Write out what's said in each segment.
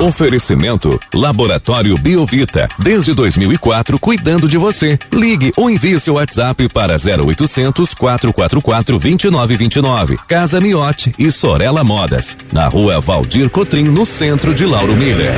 Oferecimento Laboratório Biovita, desde 2004 cuidando de você. Ligue ou envie seu WhatsApp para 0800 444 2929. Casa Miote e Sorella Modas, na Rua Valdir Cotrim, no centro de Lauro Miller.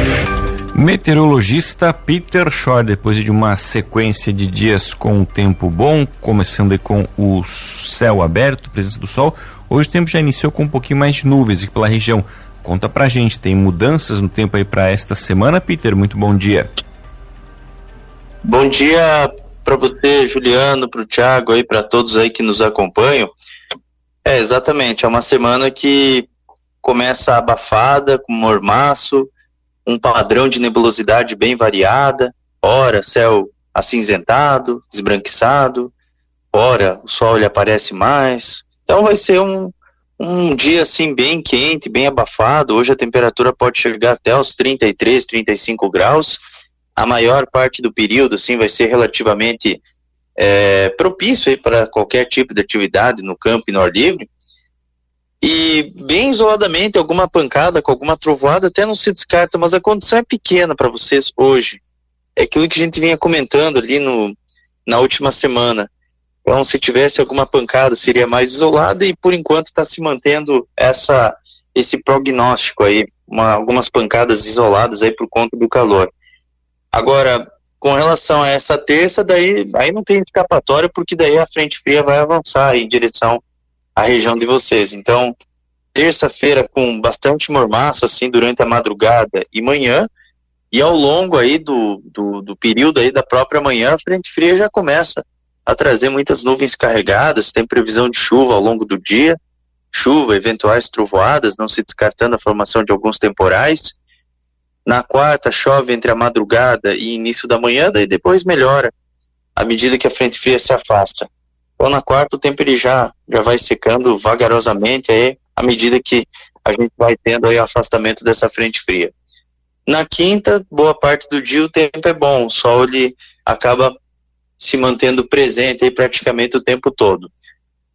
Meteorologista Peter Shore, depois de uma sequência de dias com tempo bom, começando com o céu aberto, presença do sol, hoje o tempo já iniciou com um pouquinho mais de nuvens aqui pela região. Conta pra gente, tem mudanças no tempo aí para esta semana, Peter? Muito bom dia. Bom dia para você, Juliano, para o Thiago aí, para todos aí que nos acompanham. É, exatamente, é uma semana que começa abafada, com mormaço, um padrão de nebulosidade bem variada, ora céu acinzentado, esbranquiçado, ora o sol ele aparece mais. Então vai ser um, um dia assim bem quente, bem abafado. Hoje a temperatura pode chegar até os 33, 35 graus. A maior parte do período assim vai ser relativamente é, propício para qualquer tipo de atividade no campo e no ar livre. E bem isoladamente, alguma pancada com alguma trovoada até não se descarta, mas a condição é pequena para vocês hoje. É aquilo que a gente vinha comentando ali no, na última semana. Então, se tivesse alguma pancada, seria mais isolada e por enquanto está se mantendo essa esse prognóstico aí, uma, algumas pancadas isoladas aí por conta do calor. Agora, com relação a essa terça, daí aí não tem escapatória porque daí a frente fria vai avançar em direção à região de vocês. Então, terça-feira com bastante mormaço assim durante a madrugada e manhã, e ao longo aí do, do, do período aí da própria manhã, a frente fria já começa a trazer muitas nuvens carregadas, tem previsão de chuva ao longo do dia, chuva, eventuais trovoadas, não se descartando a formação de alguns temporais. Na quarta, chove entre a madrugada e início da manhã, daí depois melhora à medida que a frente fria se afasta. Então, na quarta, o tempo ele já, já vai secando vagarosamente aí, à medida que a gente vai tendo aí o afastamento dessa frente fria. Na quinta, boa parte do dia o tempo é bom, o sol ele acaba se mantendo presente aí praticamente o tempo todo.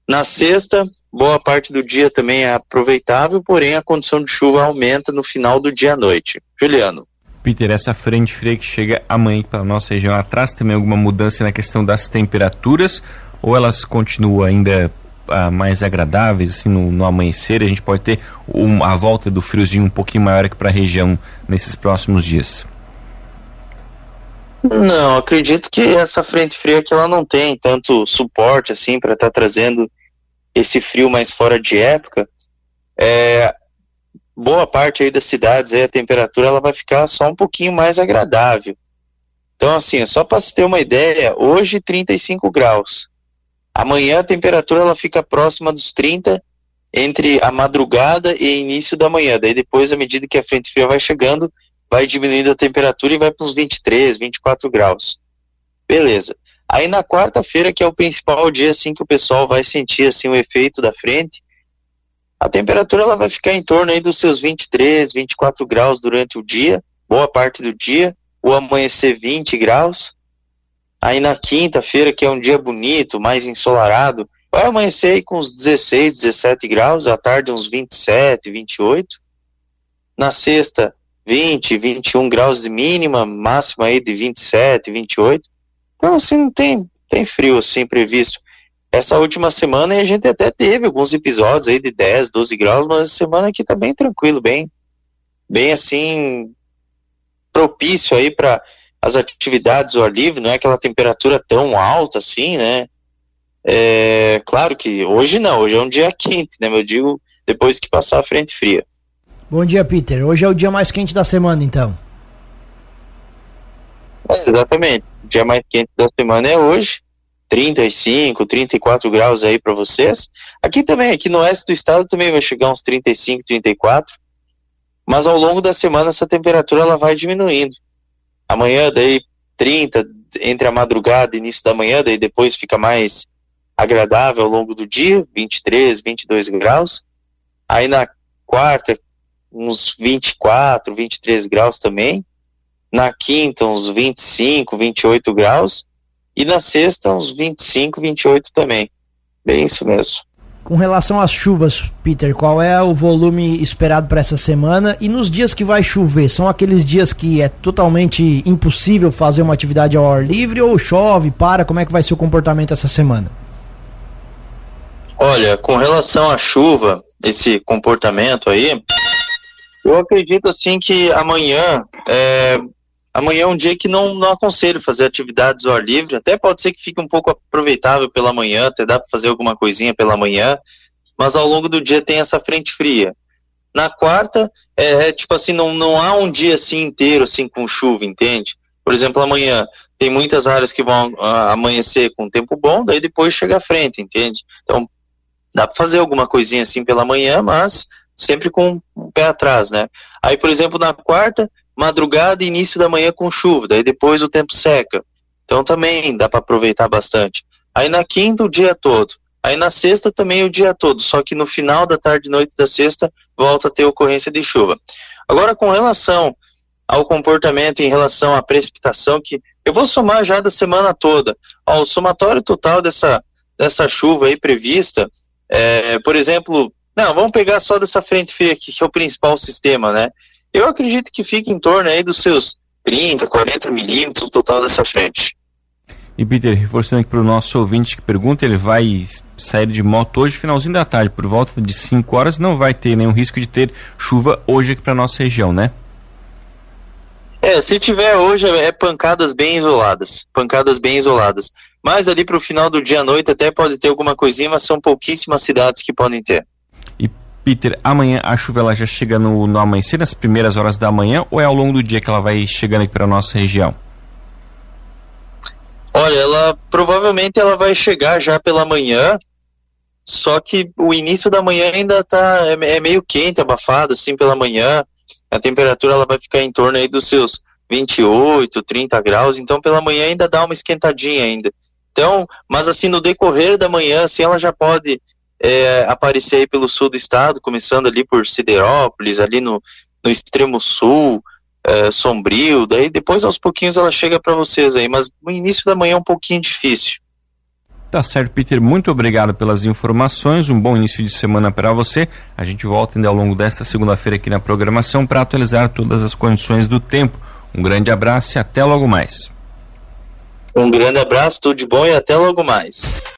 Na sexta, boa parte do dia também é aproveitável, porém a condição de chuva aumenta no final do dia à noite. Juliano. Peter, essa frente fria que chega amanhã para a nossa região atrás também alguma mudança na questão das temperaturas ou elas continuam ainda ah, mais agradáveis assim no, no, amanhecer? A gente pode ter um, a volta do friozinho um pouquinho maior aqui para a região nesses próximos dias? Não, acredito que essa frente fria que ela não tem tanto suporte assim para estar tá trazendo esse frio mais fora de época. É, boa parte aí das cidades aí a temperatura ela vai ficar só um pouquinho mais agradável. Então assim, só para se ter uma ideia, hoje 35 graus. Amanhã a temperatura ela fica próxima dos 30 entre a madrugada e início da manhã. Daí depois, à medida que a frente fria vai chegando, vai diminuindo a temperatura e vai para uns 23, 24 graus. Beleza. Aí na quarta-feira, que é o principal dia assim que o pessoal vai sentir assim o efeito da frente, a temperatura ela vai ficar em torno aí dos seus 23, 24 graus durante o dia, boa parte do dia, o amanhecer 20 graus. Aí na quinta-feira, que é um dia bonito, mais ensolarado, vai amanhecer aí com uns 16, 17 graus, à tarde uns 27, 28. Na sexta, 20, 21 graus de mínima, máxima aí de 27, 28. Então, assim, não tem, tem frio assim previsto. Essa última semana a gente até teve alguns episódios aí de 10, 12 graus, mas a semana aqui tá bem tranquilo, bem, bem assim, propício aí para as atividades ao ar livre, não é aquela temperatura tão alta assim, né? É, claro que hoje não, hoje é um dia quente, né? Eu digo depois que passar a frente fria. Bom dia, Peter. Hoje é o dia mais quente da semana, então. É, exatamente. O dia mais quente da semana é hoje. 35, 34 graus aí para vocês. Aqui também, aqui no oeste do estado também vai chegar uns 35, 34. Mas ao longo da semana essa temperatura ela vai diminuindo. Amanhã daí 30 entre a madrugada e início da manhã, daí depois fica mais agradável ao longo do dia, 23, 22 graus. Aí na quarta, uns 24, 23 graus também. Na quinta, uns 25, 28 graus. E na sexta, uns 25, 28 também. Bem isso mesmo. Com relação às chuvas, Peter, qual é o volume esperado para essa semana? E nos dias que vai chover, são aqueles dias que é totalmente impossível fazer uma atividade ao ar livre ou chove, para? Como é que vai ser o comportamento essa semana? Olha, com relação à chuva, esse comportamento aí, eu acredito assim que amanhã é, amanhã é um dia que não, não aconselho fazer atividades ao ar livre, até pode ser que fique um pouco aproveitável pela manhã, até dá para fazer alguma coisinha pela manhã, mas ao longo do dia tem essa frente fria. Na quarta, é, é tipo assim, não, não há um dia assim inteiro assim com chuva, entende? Por exemplo, amanhã tem muitas áreas que vão uh, amanhecer com tempo bom, daí depois chega a frente, entende? Então, dá para fazer alguma coisinha assim pela manhã, mas sempre com o pé atrás, né? Aí, por exemplo, na quarta, madrugada e início da manhã com chuva, daí depois o tempo seca. Então também dá para aproveitar bastante. Aí na quinta o dia todo. Aí na sexta também o dia todo, só que no final da tarde e noite da sexta volta a ter ocorrência de chuva. Agora com relação ao comportamento em relação à precipitação, que eu vou somar já da semana toda. Ó, o somatório total dessa, dessa chuva aí prevista, é, por exemplo, não, vamos pegar só dessa frente fria aqui, que é o principal sistema, né? Eu acredito que fica em torno aí dos seus 30, 40 milímetros o total dessa frente. E Peter, reforçando aqui para o nosso ouvinte que pergunta, ele vai sair de moto hoje, finalzinho da tarde, por volta de 5 horas, não vai ter nenhum risco de ter chuva hoje aqui para nossa região, né? É, se tiver hoje é pancadas bem isoladas, pancadas bem isoladas. Mas ali para o final do dia à noite até pode ter alguma coisinha, mas são pouquíssimas cidades que podem ter. Peter, amanhã a chuva ela já chega no, no amanhecer, nas primeiras horas da manhã, ou é ao longo do dia que ela vai chegando aqui para a nossa região? Olha, ela provavelmente ela vai chegar já pela manhã, só que o início da manhã ainda tá é, é, meio quente, abafado assim pela manhã. A temperatura ela vai ficar em torno aí dos seus 28, 30 graus, então pela manhã ainda dá uma esquentadinha ainda. Então, mas assim no decorrer da manhã, assim ela já pode é, aparecer aí pelo sul do estado, começando ali por Siderópolis, ali no, no extremo sul, é, Sombrio, daí depois aos pouquinhos ela chega para vocês aí, mas no início da manhã é um pouquinho difícil. Tá certo, Peter. Muito obrigado pelas informações. Um bom início de semana para você. A gente volta ainda ao longo desta segunda-feira aqui na programação para atualizar todas as condições do tempo. Um grande abraço e até logo mais. Um grande abraço, tudo de bom e até logo mais.